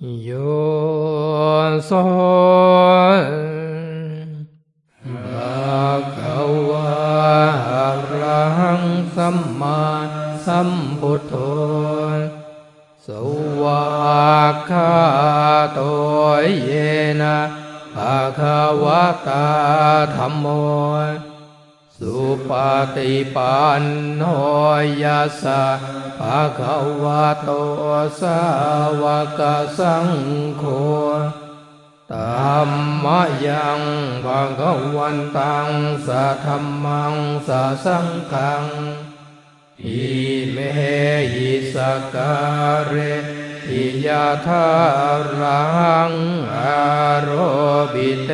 โยโสภะคะวะอะระหังสัมมาสัมพุทโธสวากขาโตเยนะภะคะวะตาธัมโมสุปฏิปันโนยัสสะ ภะคะวะโตสาวกสังโฆตัมมยังภะคะวันตังสัทธัมมังสัสังฆังอิเมหิสการเรทิยาธารังอโรบิเต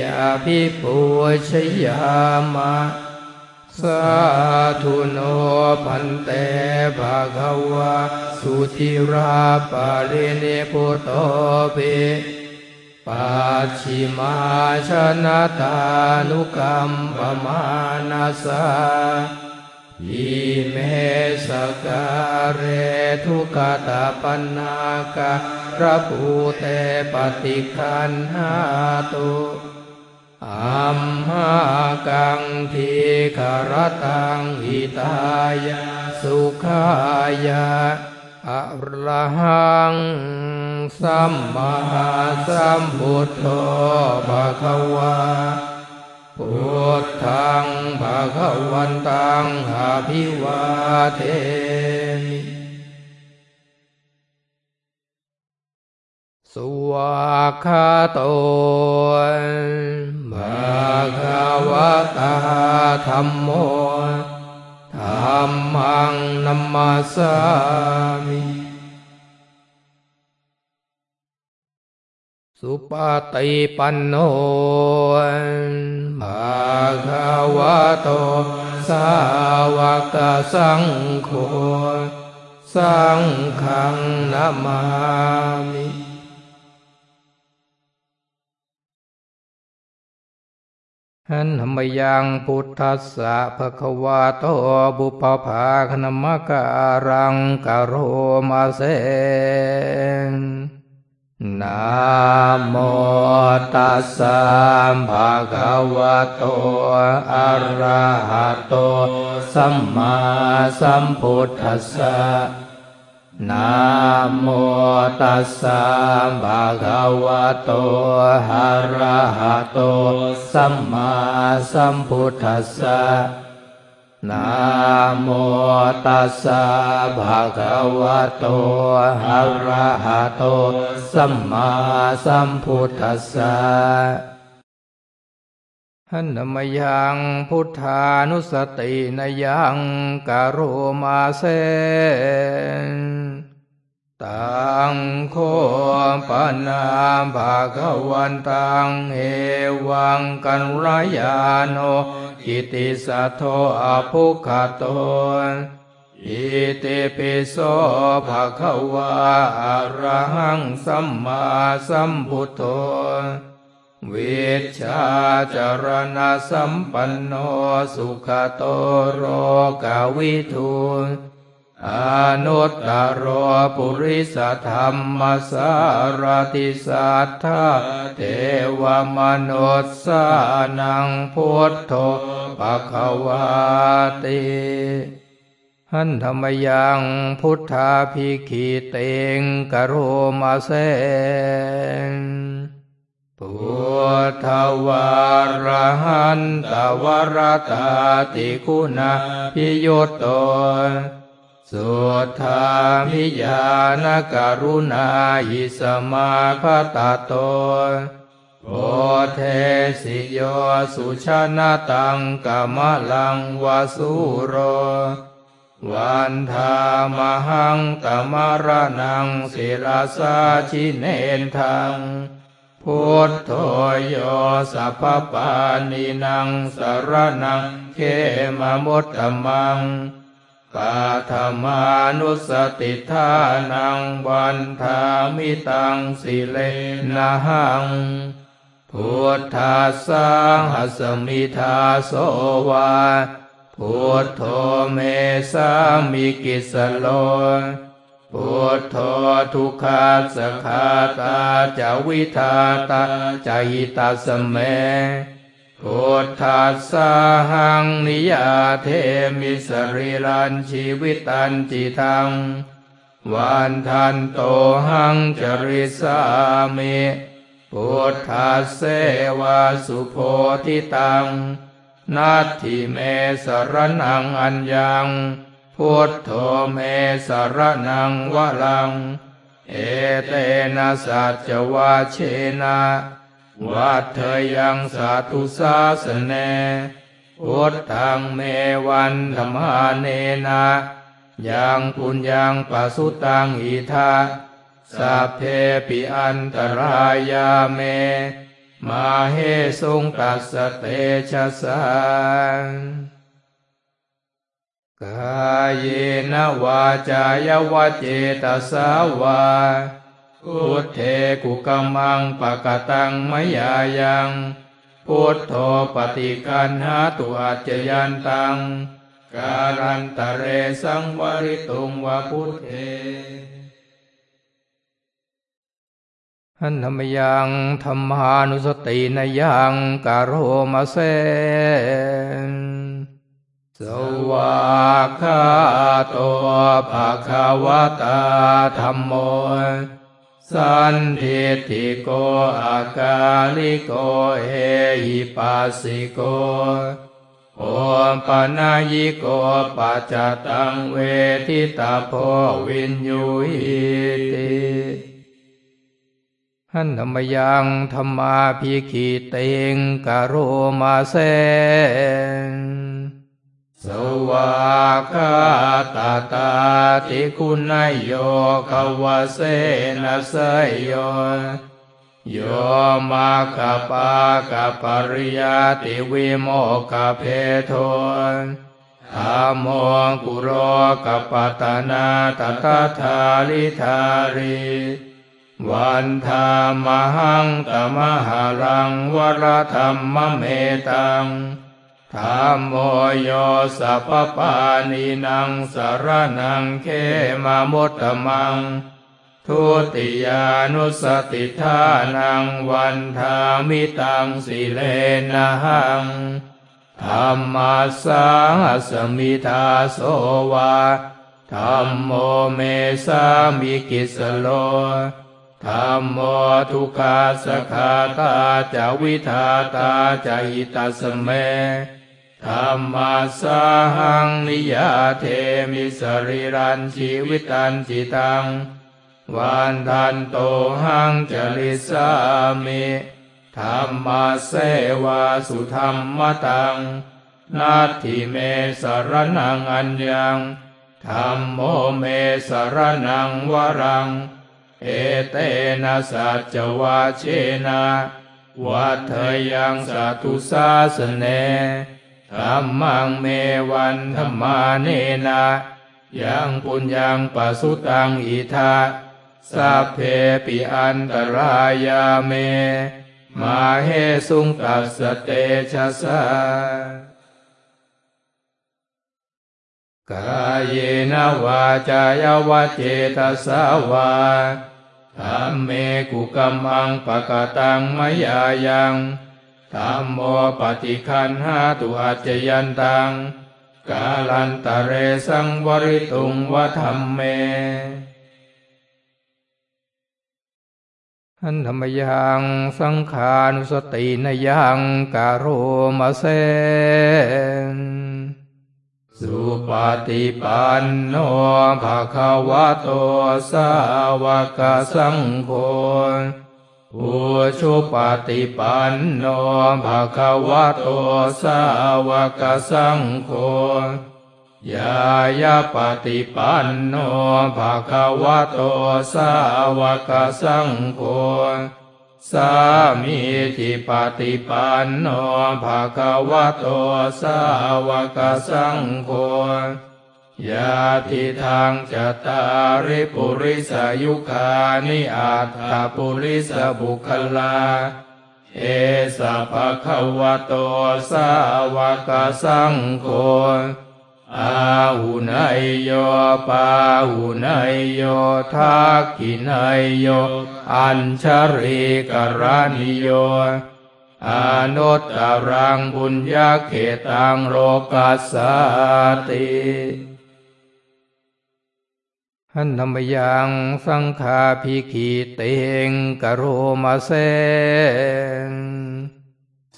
ยาภิปุชยามะ สาธุโนพันเตภะคะวะสุธิราปารินิพุตโตภิปัจฉิมาชนะตานุกรรมปมานาสาอิเมสการเรทุกตาปันนาการะภูเตปฏิคันหาตุ อัมหากังทีคารตังหิตายาสุขายาอะระหังสัมมาสัมพุทโธภะคะวาพุทธังภะคะวันตังอภิวาเทมิสวากขาโต ภะคะวะตาธัมโมธัมมังนัมมาสามิสุปฏิปันโนภะคะวะโตสาวกสังโฆสังฆังนามามิ หันธรรมยังพุทธัสสะภะคะวะโตบุปผาคณมะการังกะโรมาเสนนะโมตัสสะภะคะวะโตอะระหะโตสัมมาสัมพุทธัสสะ นะโมตัสสะภะคะวะโตอะระหะโต สัมมาสัมพุทธัสสะนะโมตัสสะภะคะวะโตอะระหะโต สัมมาสัมพุทธัสสะหันมยังพุทธานุสตินยังกะโรมาเสน ปนาภาควันตังเอวังกันรายาโนกิติสัทโธอภุคโตอิติปิโสภะคะวะอะระหังสัมมาสัมพุทโธวิชาจารณะสัมปันโนสุขโตโรกาวิทู อนุตตรโรปุริสธรรมสารติสัทธาเทวมนุสสานังพุทโธภะคะวาติหันธรรมยังพุทธาภิกขิเตงกโรมาเสนพุทธวารหันตวรตาติคุณาพิยุตโต สุทธามิยานการุณาหิสมาคตาโตโพเทสิโยสุชนะตังกามลังวาสุโร วันธามหังตมรนังศิลาสาชิเนนทังพุทโธโยสัพพปานินังสารนังเขมมุตตมัง ปะฐะมานุสสะติฏฐานังวันทามิตังสิเรนะหังพุทธัสสาหัสมิทาโสวะ พุทโธเมสามิกิสสะโร พุทโธทุกขัสสะ ฆาตาจะวิธาตา จะ หิตัสสะ เม พุทธัสสะหังนิยาเทมิสริรันชีวิตันจิทังวันทันโตหังจริสามิพุทธัสเสวาสุโพธิตังนัตถิเมสรนังอัญญังพุทโธเมสรนังวะลัง เอเตนะสัจวาเชนะ วัดเธยังสาธุสาสเนพุทธังเมวันธรรมาเนนะยังปุญญังปัสุตังอิทาสัพเพปิอันตรายาเม มาเฮสุงตัสสเตชะสังกายนวาจายวเจตสาวา พุทเทกุกมังปะกตังมยายังพุทโธปฏิกันหาตุอาจยันตัง การันตะเรสังวริตุงวะพุทเทหันธรรมยังธรรมานุสตินยังกาโรมาเซนสวากาโตภาคาวตาธรรมโม สันทิติโกอากาลิโกเอหิปัสสิโกโอปนายิโกปัจจตังเวทิตาโพวินยูหิติหันธรรมยังธรรมาพิขีเตงกะโรมาเซน สวากาตาตาติคุณายโยขวเสนะเสยโยโยมาคาปากาปริยติวิโมกเพโทธามโมกุโรกปัตนาตตาทาลิธาริวันธามหังตมหารังวรธรรมเมตัง ธรรมโมโยสัพปานินางสารนังเขมามุตตมัง ทุติยานุสติทานังวันธามิตังสิเลนะหังธรรมาสาสมิทาโสวาธัมโมเมสามิกิสสะโร ธัมโมทุกขัสสะ ฆาตาจะ วิธาตาจะ หิตัสสะ เม ธัมมัสสาหังนิยยาเทมิ สะรีรัญชีวิตัญจิทังวันทันโตหัง จะริสสามิธัมมัสเสวะ สุธัมมะตัง นาทิเมสรนังอัญญังธรรมโมเมสรนังวรัง เอเตนะสัจวาเชนะ วัฏยังสัตุสาสเน ธรรมังเมวันธรรมาเนนะยังปุญญังปัสุตังอิทาสัพเพปิอันตรายาเม มาเฮสุงตัสเตชะสากายนวาจายวเจตสาวาธรรมเมกุกัมมังปะกตังมยายัง ธรรมโมปฏิคันหาตุอาจยันตัง กาลันตะเรสังวริตุงวะธรรมเมอันธรรมยังสังขานุสตินยังกาโรมาเซนสุปฏิปันโนภะคะวะโตสาวกสังโฆ อุชุปฏิปันโนภะคะวะโตสาวกสังโฆยายาปฏิปันโนภะคะวะโตสาวกสังโฆสามีจิปฏิปันโนภะคะวะโตสาวกสังโฆ ยาทิทางจตาริปุริสายุคานิอาตาปุริสบุคลา เอสะภะคะวะโตสาวกสังโฆอาหุนายโยปาหุนายโยทักขินายโย อัญชริกรณิโยอนุตตรังบุญญาเขตังโลกัสสติ หันนมยังสังขาภิกิเตงกโรมาเซน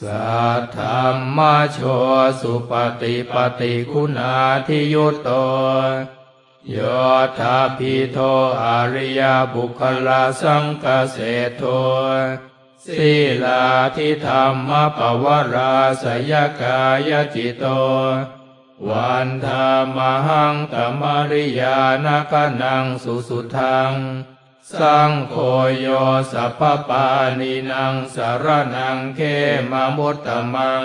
สัทธรรมโชสุปฏิปฏิคุณาทิยุตโตโยธาพิโทอริยบุคลาสังกเสโทศีลาทิธรรมปวราสยกายจิตโต วันธามหังตมริยานกนังสุสุทัง สังโฆโยสัพพะปาณีนังสะระณังเขมะมุตตะมัง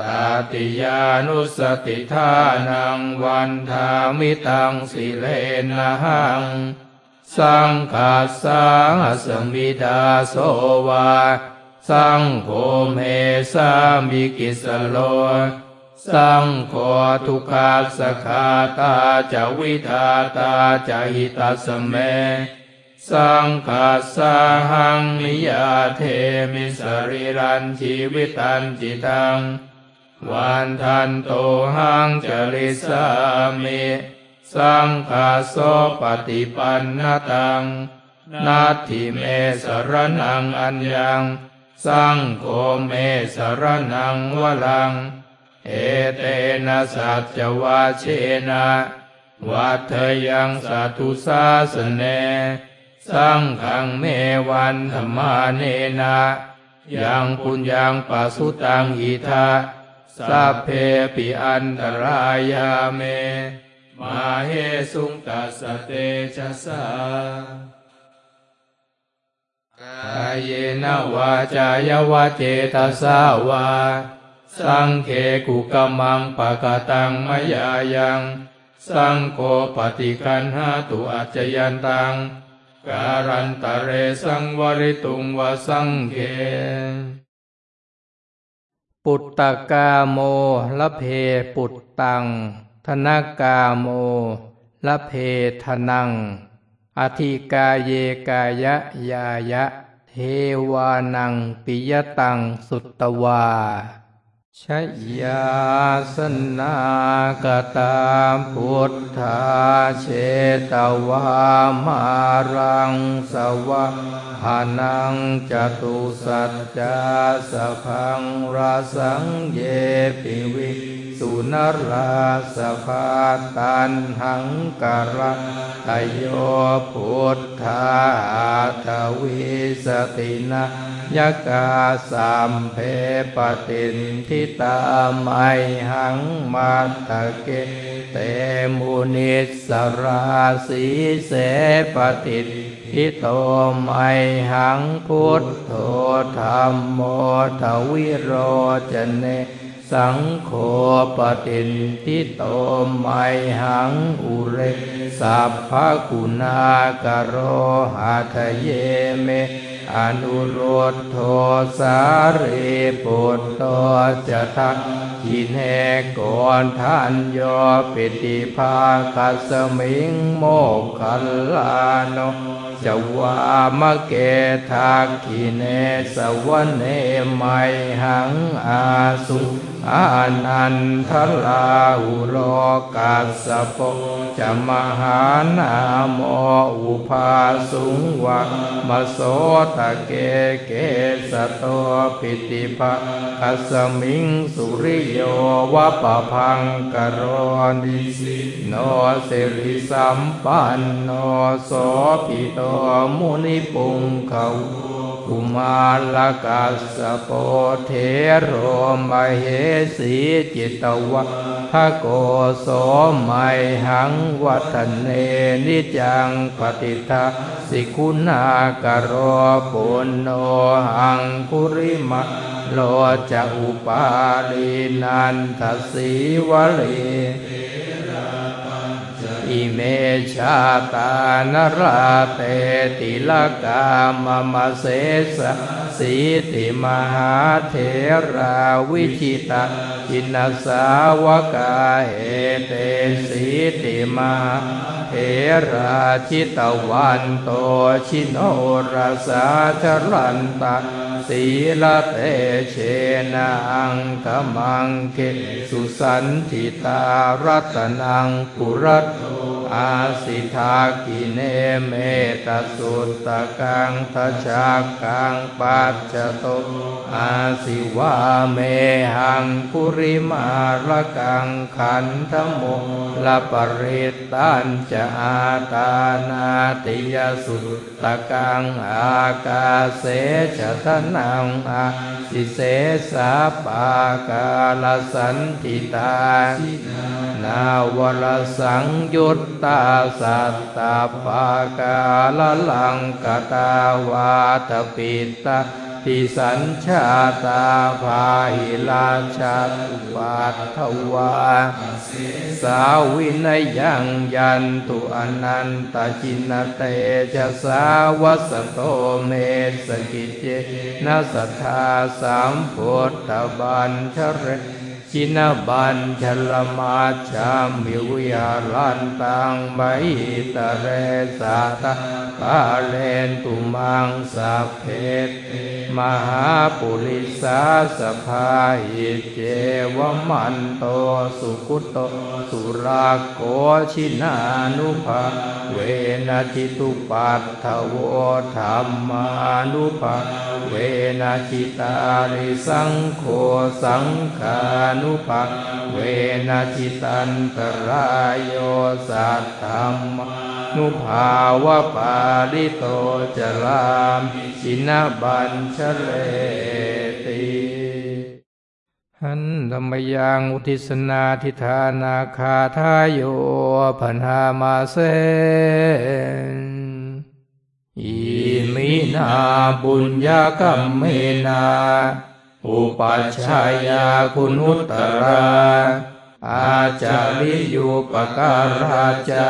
ตะติยานุสสะติฏฐานังวันทามิตังสิเรนะหัง สังฆัสสาหัสมิ ทาโสวะ สังโฆเมสามิกิสสะโร สังโฆทุกขัสสะ ฆาตาจะวิทาตาจะหิตาสเม สังฆาสหังนิยาเทมิสริรันชีวิตันจิตังวันทันโตหังจริสามิสังฆาโสปฏิปันนตังนาทิเมสรนังอัญญัง สังโฆเมสรนังวลัง เอเตนะสัจวาเชนะวัฏยังสัตุสาสเน สังขังเมวันธรรมาเนนะยังปุญญังปัสุตังอิทาสัพเพปิอันตรายาเม มาเหสุงตัสเตชะสากายเนวาจายวเจตสาวา สังเคกุกมังปะกตังมยายัง สังโฆปฏิกันหาตุอัจยันตัง การันตะเรสังวริตุงวสังเกปุตตะกาโมละเพปุตตัง ธนกาโมละเพทนัง อธิกาเยกายะยายะ เทวานังปิยตังสุตตวา ชยาสนากตาพุทธาเชตวามารังสวะหานังจตุสัจจาสพังราสังเยปิวิสุนราสภาตันหังกรตโยพุทธาทวิสตินะ ยกาสัมเพปตินทิตาไมหังมาตะเกเตมุนิสราสีเสปติทิโตไมหังพุทโธธรรมโมทวิโรจเน สังโฆปฏินทิโตไมหังอุเรสัพพคุณากโรหะทะเยเม อนุโรธโทสาเรปุตโตจะทักขินเหกอนท่านโยปิติภาคัสมิงโมกขัลลานจวามะเกทักขิเนสวเนไมหังอาสุ อานันทลาอุโรกัสสปจะมหานาโมอุภาสุงวะมโสตะเกเกสโตปิติภะคัสมิงสุริโยวะปะพังกโรนิสิโนสิริสัมปันโนโสปิโตมุนิปุงเขา กุมาลกัสโปเทโรมเหสีจิตวะทะโกโสมัยหังวัฒเนนิจังปฏิทาสิคุณากโรปุณโนหังคุริมะโลจะอุปาลีนันทสีวลี อิเมชาตานราเตติลกามมเสสสสีติมหาเถราวิชิตาจินสาวกาเหเตสีติมหาเถราชิตวันโตชิโนรสาชรันตา สีลเตเชนังธมังเกสุสันติตารัตนังปุรัตอาสิทากิเนเมตสุตตะกังทชากังปัจจโตอาสิวาเมหังปุริมาละกังขันธโมลปริตตันจะอาตานาติยสุตตะกังอากาเสจทนังอาสิเสสาปากาลสันติตานาวรสังยุตตาสัตตาปากาลลังกตาวาตปิตา ทิสัญชาตาภาหิลาชาตุปัตถวาสาวินยังยันตุอนันตจินเตชะสาวสโตเมสกิเจนะสัทธาสามพุทธบัญชรจินบัญชลมาชามิวิหารันตังไบตะเรสาตาปาเลนตุมังสัพเพต มหาปุริสาสภาหิเจวมันโตสุกุตโตสุราโกชินานุภาเวนะจิตุปัตถโวธรรมานุภาเวนะจิตาริสังโฆสังขานุภาเวนะจิตันตรายโยสัตธรรมนุภาวะปาลิโตจรามชินบัญชเลติหันธรรมยังอุทิศนาทิธานาคาทายโยพันหามาเสนอิมินาบุญญากรรมเมนาอุปัชฌายาคุณุตตราอาจาริยุปการาจา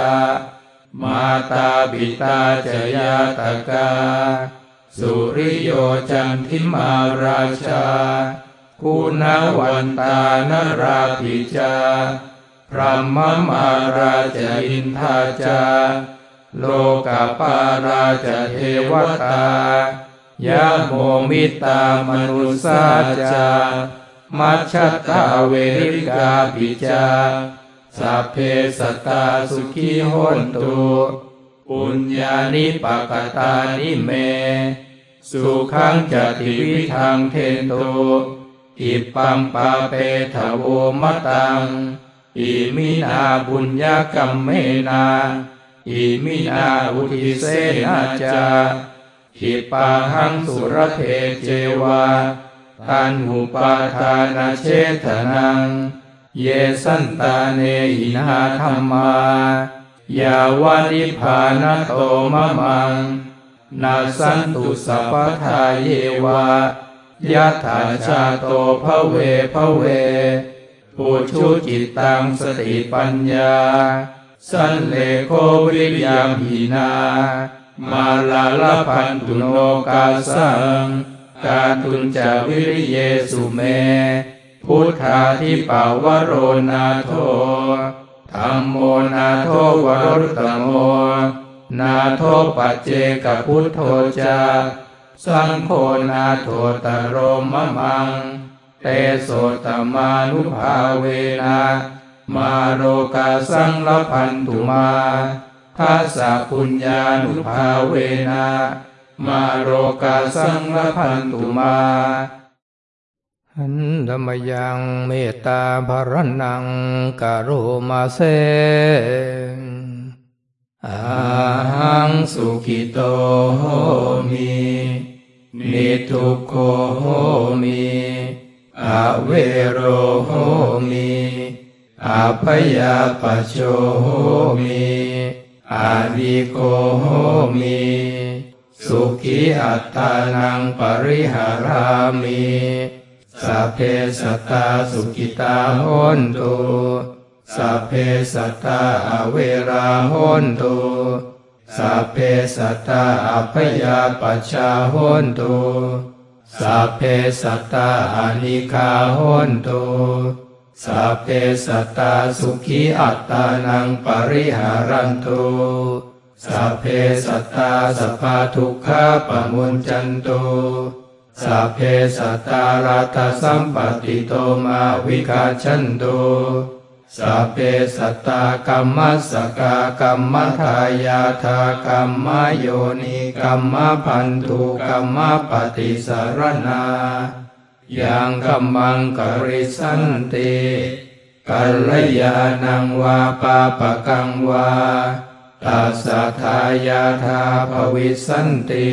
มาตาบิตาจยาตกา สุริโยจันทิมาราชา คุณวันตานราภิจาพระมมาราชอินทาจา โลกาปาราชเทวตายะโมมิตา มะนุสสาจะ มัชฌัตตาเวริกาปิจะ สัพเพ สัตตาสุขีโหนตุ ปุญญานิ ปะกะตานิเม สุขัง จะ ติวิธังเทนตุ ขิปปัง ปาเปถะ โว มะตัง อิมินา ปุญญะกัมเมนะ อิมินาอุททิเสนาจาหิปาหังสุรเทเจวาตันหุปาทานาเชทนัง เยสันตาเนหินาธรรมา ยาวานิพานโตมะมัง นาสันตุสัพพทาเยวายะถาชาโตภเวภเวปุชุจิตตังสติปัญญา สันเลโควิริยามหินา มาลาลพันตุโนกาสัง กาตุนจาวิริเยสุเม พุทธาทิปาวโรนาโท ธรรมโมนาโทวรตตโม นาโทปัจเจกพุทโธจาสังโฆนาโทตโรมะมัง เตโสตมานุภาเวนะมาโรกาสังลพันตุมาทัสสะปุญญานุภาเวนะมาโรกาสังลพันตุมา หันธรรมยังเมตตาภรนังกโรมาเสนอาหังสุขิโตโหมินิทุกโขโหมิอเวโรโหมิอาพยาปโชโหมิอาดิโกโหมิสุขีอัตตานังปริหารามิ สัพเพสัตตาสุขิตาโหนตุสัพเพสัตตาอเวราโหนตุสัพเพสัตตาอัพยาปัชฌาโหนตุสัพเพสัตตา อะนีฆาโหนตุสัพเพสัตตาสุขีอัตตานัง ปะริหะรันตุสัพเพสัตตาสัพพะทุกขา ปะมุญจันตุ สัพเพสัตตา ลัทธะสัมปัตติโตมาวิคัจฉันตุสัพเพสัตตากรรมสกากรรมทายาทากรรมโยนิกรรมพันธุกรรมปฏิสารนายังกัมมังกริสันติกัลยาณังวาปาปะกังวาตัสสะทายาทาภวิสันติ